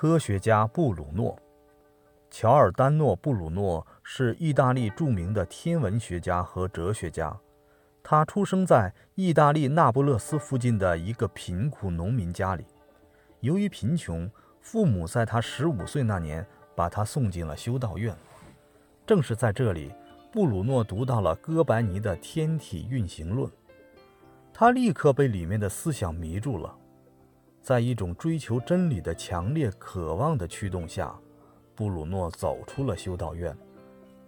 科学家布鲁诺，乔尔丹诺·布鲁诺是意大利著名的天文学家和哲学家。他出生在意大利那不勒斯附近的一个贫苦农民家里。由于贫穷，父母在他十五岁那年把他送进了修道院。正是在这里，布鲁诺读到了哥白尼的天体运行论，他立刻被里面的思想迷住了。在一种追求真理的强烈渴望的驱动下，布鲁诺走出了修道院，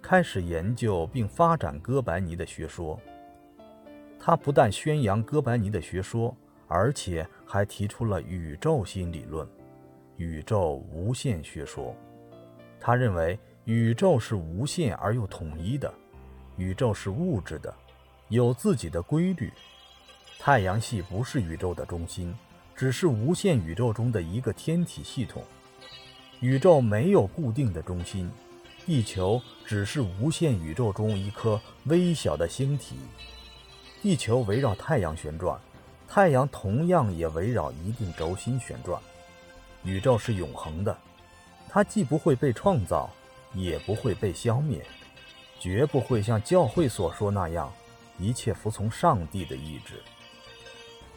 开始研究并发展哥白尼的学说。他不但宣扬哥白尼的学说，而且还提出了宇宙新理论——宇宙无限学说。他认为宇宙是无限而又统一的，宇宙是物质的，有自己的规律。太阳系不是宇宙的中心。只是无限宇宙中的一个天体系统，宇宙没有固定的中心，地球只是无限宇宙中一颗微小的星体。地球围绕太阳旋转，太阳同样也围绕一定轴心旋转。宇宙是永恒的，它既不会被创造，也不会被消灭，绝不会像教会所说那样，一切服从上帝的意志。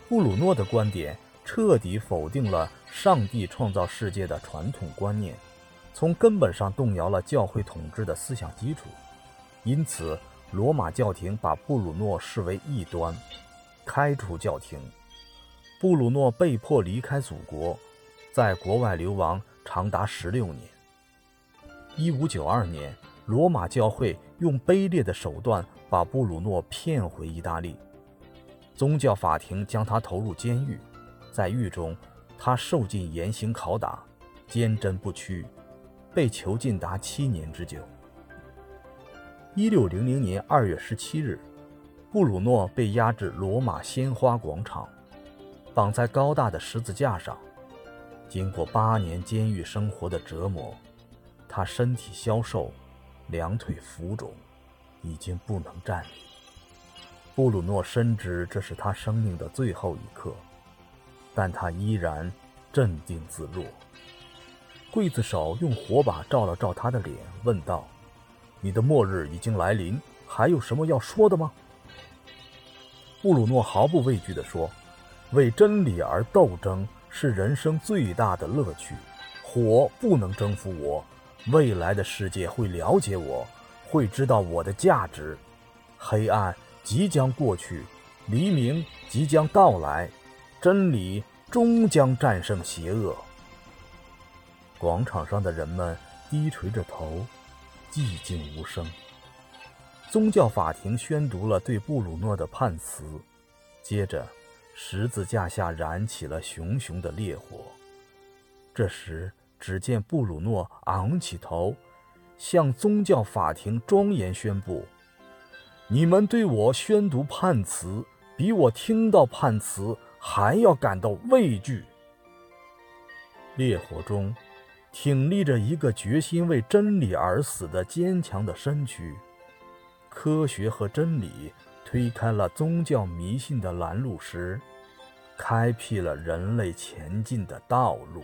布鲁诺的观点。彻底否定了上帝创造世界的传统观念，从根本上动摇了教会统治的思想基础。因此，罗马教廷把布鲁诺视为异端，开除教廷。布鲁诺被迫离开祖国，在国外流亡长达十六年。一五九二年，罗马教会用卑劣的手段把布鲁诺骗回意大利，宗教法庭将他投入监狱。在狱中，他受尽严刑拷打，坚贞不屈，被囚禁达七年之久。一六零零年二月十七日，布鲁诺被押至罗马鲜花广场，绑在高大的十字架上。经过八年监狱生活的折磨，他身体消瘦，两腿浮肿，已经不能站立。布鲁诺深知这是他生命的最后一刻。但他依然镇定自若。刽子手用火把照了照他的脸，问道：“你的末日已经来临，还有什么要说的吗？”布鲁诺毫不畏惧地说：“为真理而斗争是人生最大的乐趣。火不能征服我，未来的世界会了解我，会知道我的价值。黑暗即将过去，黎明即将到来。”真理终将战胜邪恶。广场上的人们低垂着头，寂静无声。宗教法庭宣读了对布鲁诺的判词，接着，十字架下燃起了熊熊的烈火。这时，只见布鲁诺昂起头，向宗教法庭庄严宣布：“你们对我宣读判词，比我听到判词。”还要感到畏惧。烈火中，挺立着一个决心为真理而死的坚强的身躯。科学和真理推开了宗教迷信的拦路石，开辟了人类前进的道路。